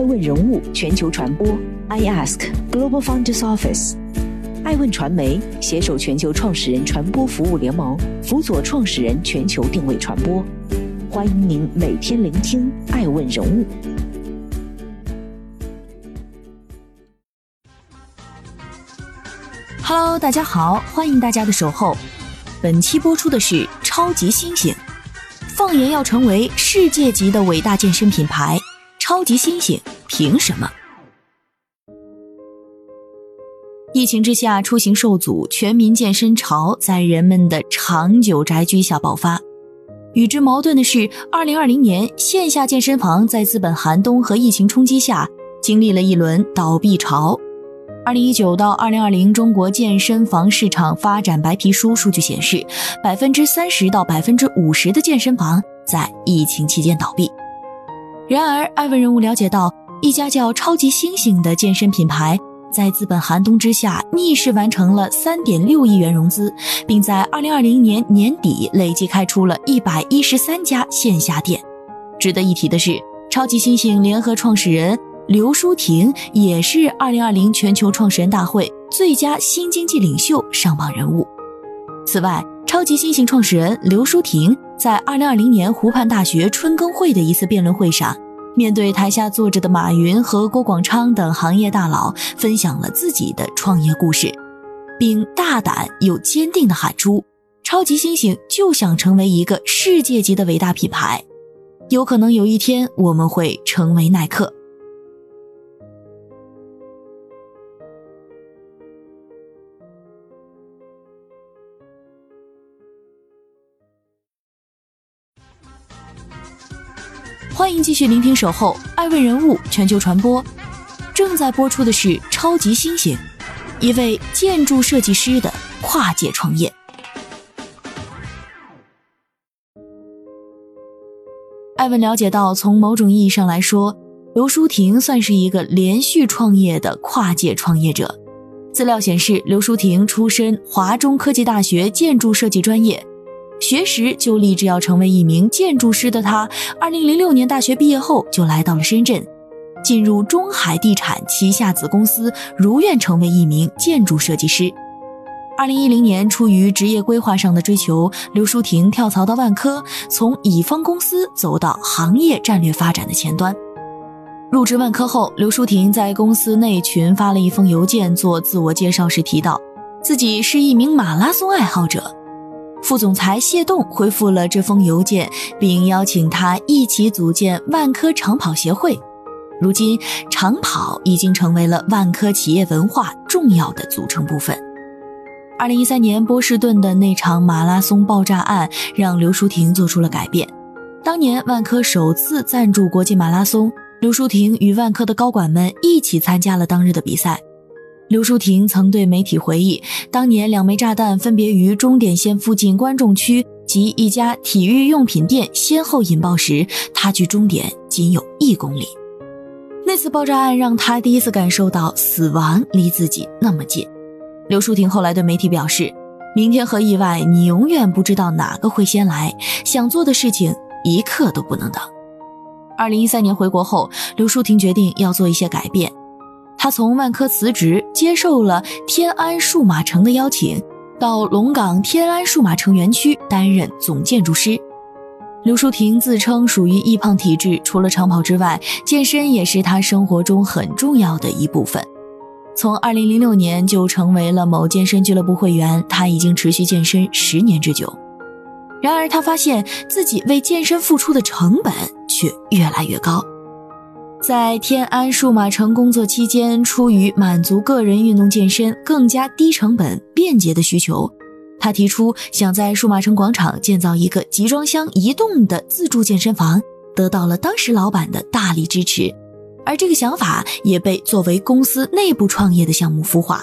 爱问人物全球传播，I Ask Global Founders Office，爱问传媒携手全球创始人传播服务联盟，辅佐创始人全球定位传播。欢迎您每天聆听爱问人物。Hello，大家好，欢迎大家的守候。本期播出的是超级猩猩。放言要成为世界级的伟大健身品牌，超级猩猩凭什么？疫情之下，出行受阻，全民健身潮在人们的长久宅居下爆发。与之矛盾的是，二零二零年线下健身房在资本寒冬和疫情冲击下，经历了一轮倒闭潮。二零一九到二零二零中国健身房市场发展白皮书数据显示，百分之三十到百分之五十的健身房在疫情期间倒闭。然而，艾文人物了解到，一家叫“超级猩猩”的健身品牌，在资本寒冬之下逆势完成了三点六亿元融资，并在二零二零年年底累计开出了一百一十三家线下店。值得一提的是，超级猩猩联合创始人。刘淑婷也是2020全球创始人大会最佳新经济领袖上榜人物。此外，超级猩猩创始人刘淑婷在二零二零年湖畔大学春耕会的一次辩论会上，面对台下坐着的马云和郭广昌等行业大佬，分享了自己的创业故事，并大胆又坚定地喊出：“超级猩猩就想成为一个世界级的伟大品牌，有可能有一天我们会成为耐克。”欢迎继续聆听《守候爱问人物全球传播》，正在播出的是《超级猩猩》，一位建筑设计师的跨界创业。艾文了解到，从某种意义上来说，刘淑婷算是一个连续创业的跨界创业者。资料显示，刘淑婷出身华中科技大学建筑设计专业。学时就立志要成为一名建筑师的他，二零零六年大学毕业后就来到了深圳，进入中海地产旗下子公司，如愿成为一名建筑设计师。二零一零年，出于职业规划上的追求，刘淑婷跳槽到万科，从乙方公司走到行业战略发展的前端。入职万科后，刘淑婷在公司内群发了一封邮件做自我介绍时提到，自己是一名马拉松爱好者。副总裁谢栋回复了这封邮件，并邀请他一起组建万科长跑协会。如今，长跑已经成为了万科企业文化重要的组成部分。二零一三年波士顿的那场马拉松爆炸案让刘淑婷做出了改变。当年万科首次赞助国际马拉松，刘淑婷与万科的高管们一起参加了当日的比赛。刘淑婷曾对媒体回忆，当年两枚炸弹分别于终点线附近观众区及一家体育用品店先后引爆时，他距终点仅有一公里。那次爆炸案让她第一次感受到死亡离自己那么近。刘淑婷后来对媒体表示：“明天和意外，你永远不知道哪个会先来。想做的事情一刻都不能等。”二零一三年回国后，刘淑婷决定要做一些改变。他从万科辞职，接受了天安数码城的邀请，到龙岗天安数码城园区担任总建筑师。刘淑婷自称属于易胖体质，除了长跑之外，健身也是她生活中很重要的一部分。从2006年就成为了某健身俱乐部会员，他已经持续健身十年之久。然而，他发现自己为健身付出的成本却越来越高。在天安数码城工作期间，出于满足个人运动健身更加低成本、便捷的需求，他提出想在数码城广场建造一个集装箱移动的自助健身房，得到了当时老板的大力支持。而这个想法也被作为公司内部创业的项目孵化。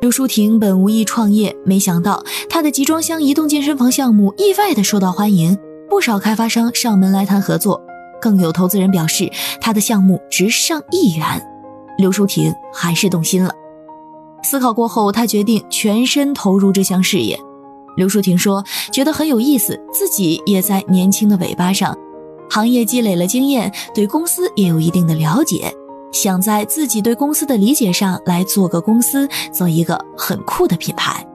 刘淑婷本无意创业，没想到他的集装箱移动健身房项目意外的受到欢迎，不少开发商上门来谈合作。更有投资人表示，他的项目值上亿元，刘淑婷还是动心了。思考过后，他决定全身投入这项事业。刘淑婷说：“觉得很有意思，自己也在年轻的尾巴上，行业积累了经验，对公司也有一定的了解，想在自己对公司的理解上来做个公司，做一个很酷的品牌。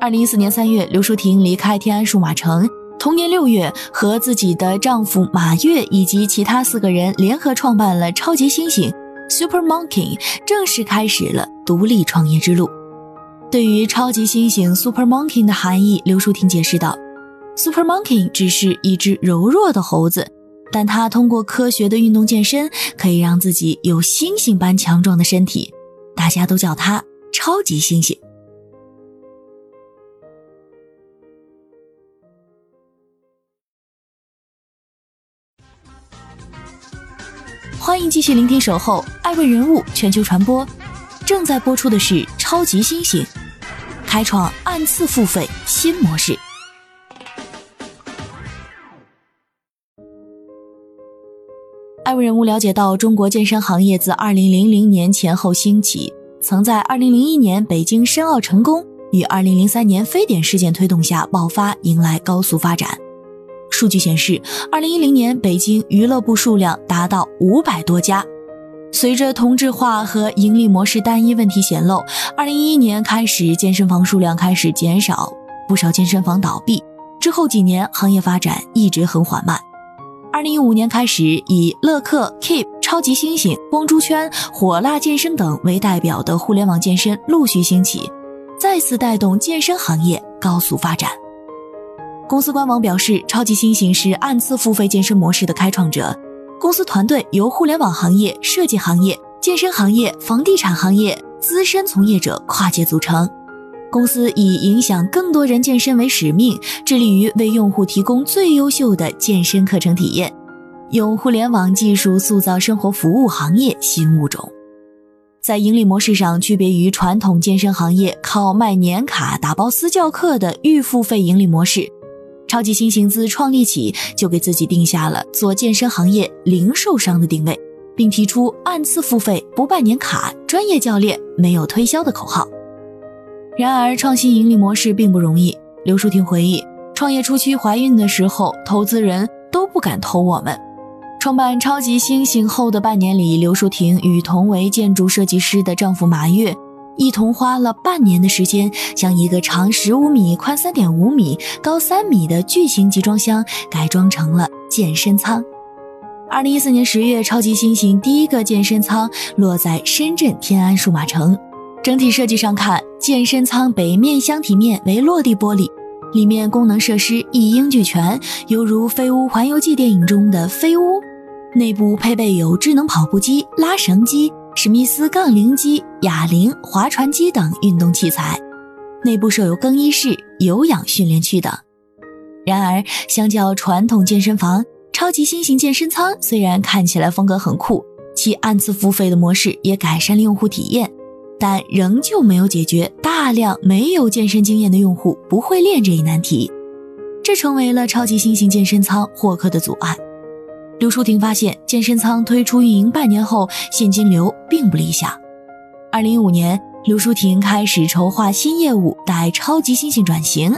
二零一四年三月，刘淑婷离开天安数码城。同年六月，和自己的丈夫马跃以及其他四个人联合创办了超级猩猩 Super Monkey，正式开始了独立创业之路。对于超级猩猩 Super Monkey 的含义，刘淑婷解释道：“Super Monkey 只是一只柔弱的猴子，但它通过科学的运动健身，可以让自己有猩猩般强壮的身体。大家都叫它超级猩猩。”继续聆听《守候爱问人物全球传播》，正在播出的是《超级新型》，开创按次付费新模式。爱问人物了解到，中国健身行业自二零零零年前后兴起，曾在二零零一年北京申奥成功，于二零零三年非典事件推动下爆发，迎来高速发展。数据显示，二零一零年北京娱乐部数量达到五百多家。随着同质化和盈利模式单一问题显露，二零一一年开始，健身房数量开始减少，不少健身房倒闭。之后几年，行业发展一直很缓慢。二零一五年开始，以乐客、Keep、超级猩猩、光珠圈、火辣健身等为代表的互联网健身陆续兴起，再次带动健身行业高速发展。公司官网表示，超级猩猩是按次付费健身模式的开创者。公司团队由互联网行业、设计行业、健身行业、房地产行业资深从业者跨界组成。公司以影响更多人健身为使命，致力于为用户提供最优秀的健身课程体验，用互联网技术塑造生活服务行业新物种。在盈利模式上，区别于传统健身行业靠卖年卡、打包私教课的预付费盈利模式。超级猩猩自创立起就给自己定下了做健身行业零售商的定位，并提出按次付费、不办年卡、专业教练没有推销的口号。然而，创新盈利模式并不容易。刘淑婷回忆，创业初期怀孕的时候，投资人都不敢投我们。创办超级猩猩后的半年里，刘淑婷与同为建筑设计师的丈夫马跃。一同花了半年的时间，将一个长十五米、宽三点五米、高三米的巨型集装箱改装成了健身舱。二零一四年十月，超级猩猩第一个健身舱落在深圳天安数码城。整体设计上看，健身舱北面箱体面为落地玻璃，里面功能设施一应俱全，犹如《飞屋环游记》电影中的飞屋。内部配备有智能跑步机、拉绳机。史密斯杠铃机、哑铃、划船机等运动器材，内部设有更衣室、有氧训练区等。然而，相较传统健身房，超级新型健身舱虽然看起来风格很酷，其按次付费的模式也改善了用户体验，但仍旧没有解决大量没有健身经验的用户不会练这一难题，这成为了超级新型健身舱获客的阻碍。刘淑婷发现，健身仓推出运营半年后，现金流并不理想。二零一五年，刘淑婷开始筹划新业务，带超级猩猩转型。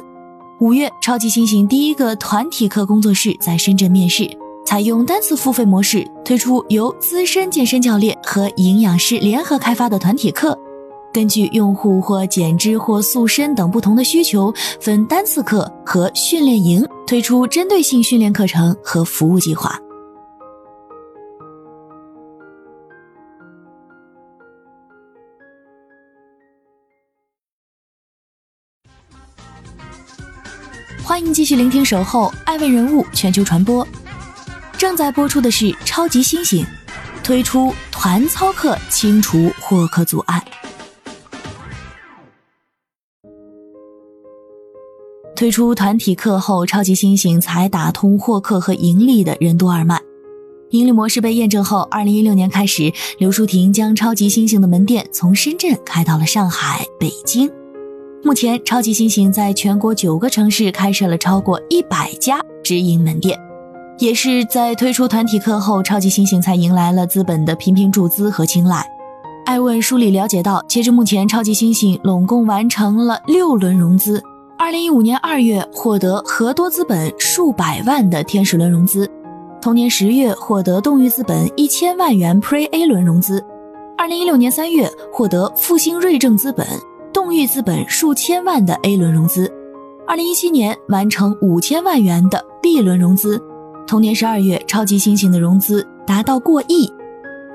五月，超级猩猩第一个团体课工作室在深圳面试，采用单次付费模式，推出由资深健身教练和营养师联合开发的团体课，根据用户或减脂或塑身等不同的需求，分单次课和训练营，推出针对性训练课程和服务计划。欢迎继续聆听《守候爱问人物全球传播》，正在播出的是超级猩猩推出团操课，清除获客阻碍。推出团体课后，超级猩猩才打通获客和盈利的任督二脉。盈利模式被验证后，二零一六年开始，刘淑婷将超级猩猩的门店从深圳开到了上海、北京。目前，超级猩猩在全国九个城市开设了超过一百家直营门店，也是在推出团体课后，超级猩猩才迎来了资本的频频注资和青睐。艾问梳理了解到，截至目前，超级猩猩拢共完成了六轮融资。二零一五年二月，获得和多资本数百万的天使轮融资，同年十月获得动裕资本一千万元 Pre-A 轮融资，二零一六年三月获得复兴瑞正资本、动裕资本数千万的 A 轮融资，二零一七年完成五千万元的 B 轮融资，同年十二月超级猩猩的融资达到过亿，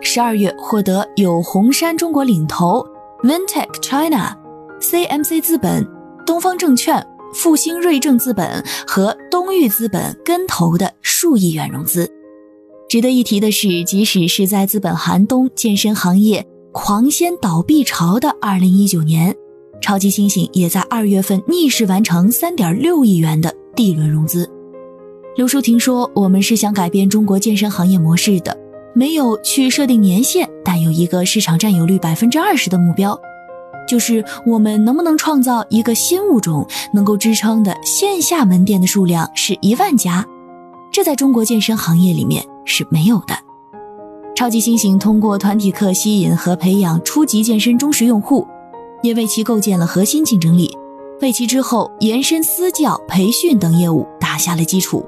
十二月获得有红杉中国领投、Vintech China、CMC 资本、东方证券。复兴瑞正资本和东裕资本跟投的数亿元融资。值得一提的是，即使是在资本寒冬、健身行业狂掀倒闭潮的2019年，超级猩猩也在二月份逆势完成3.6亿元的 D 轮融资。刘淑婷说：“我们是想改变中国健身行业模式的，没有去设定年限，但有一个市场占有率百分之二十的目标。”就是我们能不能创造一个新物种，能够支撑的线下门店的数量是一万家，这在中国健身行业里面是没有的。超级猩猩通过团体课吸引和培养初级健身忠实用户，也为其构建了核心竞争力，为其之后延伸私教、培训等业务打下了基础。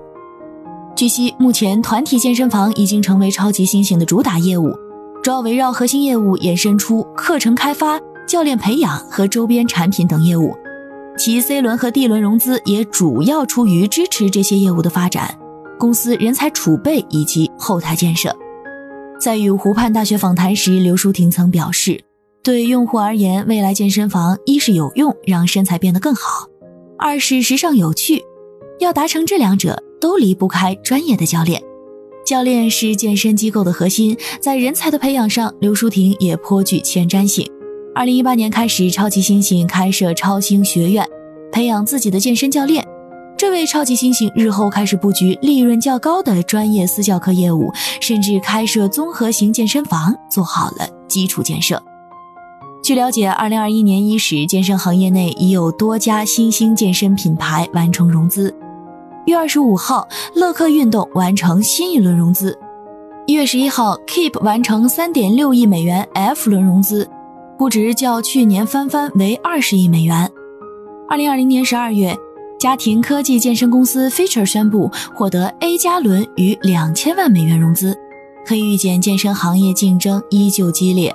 据悉，目前团体健身房已经成为超级猩猩的主打业务，主要围绕核心业务延伸出课程开发。教练培养和周边产品等业务，其 C 轮和 D 轮融资也主要出于支持这些业务的发展，公司人才储备以及后台建设。在与湖畔大学访谈时，刘淑婷曾表示，对用户而言，未来健身房一是有用，让身材变得更好；二是时尚有趣。要达成这两者，都离不开专业的教练。教练是健身机构的核心，在人才的培养上，刘淑婷也颇具前瞻性。二零一八年开始，超级猩猩开设超星学院，培养自己的健身教练。这位超级猩猩日后开始布局利润较高的专业私教课业务，甚至开设综合型健身房，做好了基础建设。据了解，二零二一年伊始，健身行业内已有多家新兴健身品牌完成融资。一月二十五号，乐客运动完成新一轮融资。一月十一号，Keep 完成三点六亿美元 F 轮融资。估值较去年翻番为二十亿美元。二零二零年十二月，家庭科技健身公司 Feature 宣布获得 A 加轮逾两千万美元融资。可以预见，健身行业竞争依旧激烈。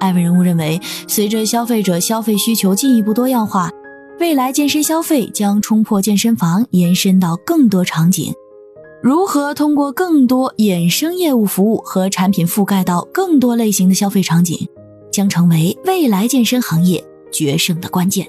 艾文人物认为，随着消费者消费需求进一步多样化，未来健身消费将冲破健身房，延伸到更多场景。如何通过更多衍生业务服务和产品覆盖到更多类型的消费场景？将成为未来健身行业决胜的关键。